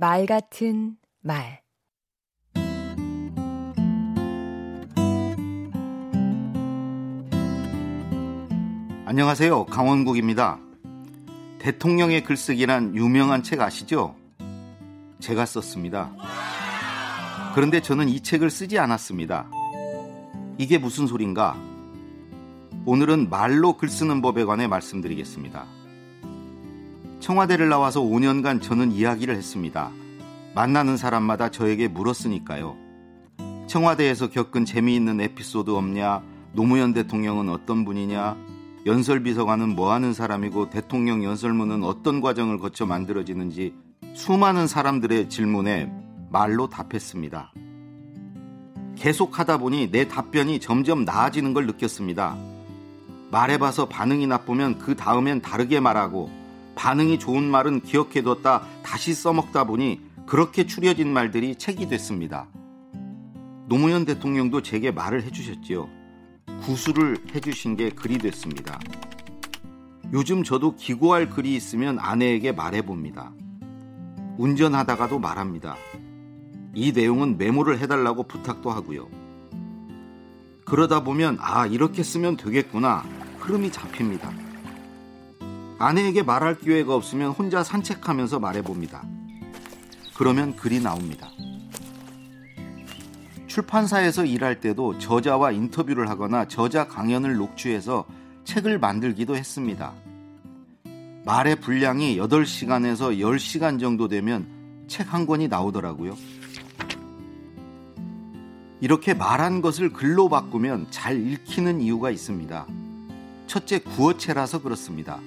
말 같은 말 안녕하세요. 강원국입니다. 대통령의 글쓰기란 유명한 책 아시죠? 제가 썼습니다. 그런데 저는 이 책을 쓰지 않았습니다. 이게 무슨 소린가? 오늘은 말로 글 쓰는 법에 관해 말씀드리겠습니다. 청와대를 나와서 5년간 저는 이야기를 했습니다. 만나는 사람마다 저에게 물었으니까요. 청와대에서 겪은 재미있는 에피소드 없냐? 노무현 대통령은 어떤 분이냐? 연설비서관은 뭐 하는 사람이고 대통령 연설문은 어떤 과정을 거쳐 만들어지는지 수많은 사람들의 질문에 말로 답했습니다. 계속 하다 보니 내 답변이 점점 나아지는 걸 느꼈습니다. 말해봐서 반응이 나쁘면 그 다음엔 다르게 말하고 반응이 좋은 말은 기억해뒀다 다시 써먹다 보니 그렇게 추려진 말들이 책이 됐습니다. 노무현 대통령도 제게 말을 해주셨지요. 구술을 해주신 게 글이 됐습니다. 요즘 저도 기고할 글이 있으면 아내에게 말해봅니다. 운전하다가도 말합니다. 이 내용은 메모를 해달라고 부탁도 하고요. 그러다 보면 아 이렇게 쓰면 되겠구나 흐름이 잡힙니다. 아내에게 말할 기회가 없으면 혼자 산책하면서 말해봅니다. 그러면 글이 나옵니다. 출판사에서 일할 때도 저자와 인터뷰를 하거나 저자 강연을 녹취해서 책을 만들기도 했습니다. 말의 분량이 8시간에서 10시간 정도 되면 책 한 권이 나오더라고요. 이렇게 말한 것을 글로 바꾸면 잘 읽히는 이유가 있습니다. 첫째, 구어체라서 그렇습니다.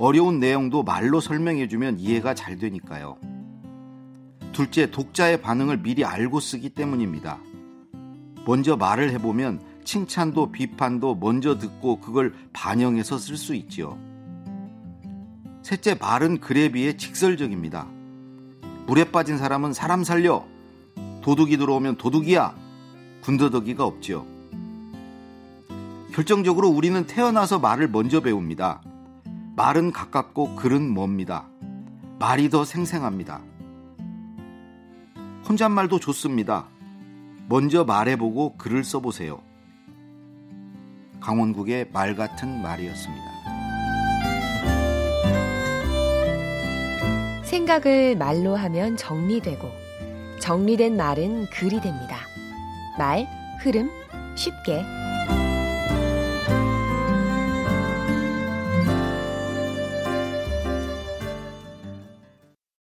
어려운 내용도 말로 설명해주면 이해가 잘 되니까요. 둘째, 독자의 반응을 미리 알고 쓰기 때문입니다. 먼저 말을 해보면 칭찬도 비판도 먼저 듣고 그걸 반영해서 쓸 수 있지요. 셋째, 말은 글에 비해 직설적입니다. 물에 빠진 사람은 사람 살려! 도둑이 들어오면 도둑이야! 군더더기가 없지요. 결정적으로 우리는 태어나서 말을 먼저 배웁니다. 말은 가깝고 글은 멉니다. 말이 더 생생합니다. 혼잣말도 좋습니다. 먼저 말해보고 글을 써보세요. 강원국의 말 같은 말이었습니다. 생각을 말로 하면 정리되고 정리된 말은 글이 됩니다. 말, 흐름, 쉽게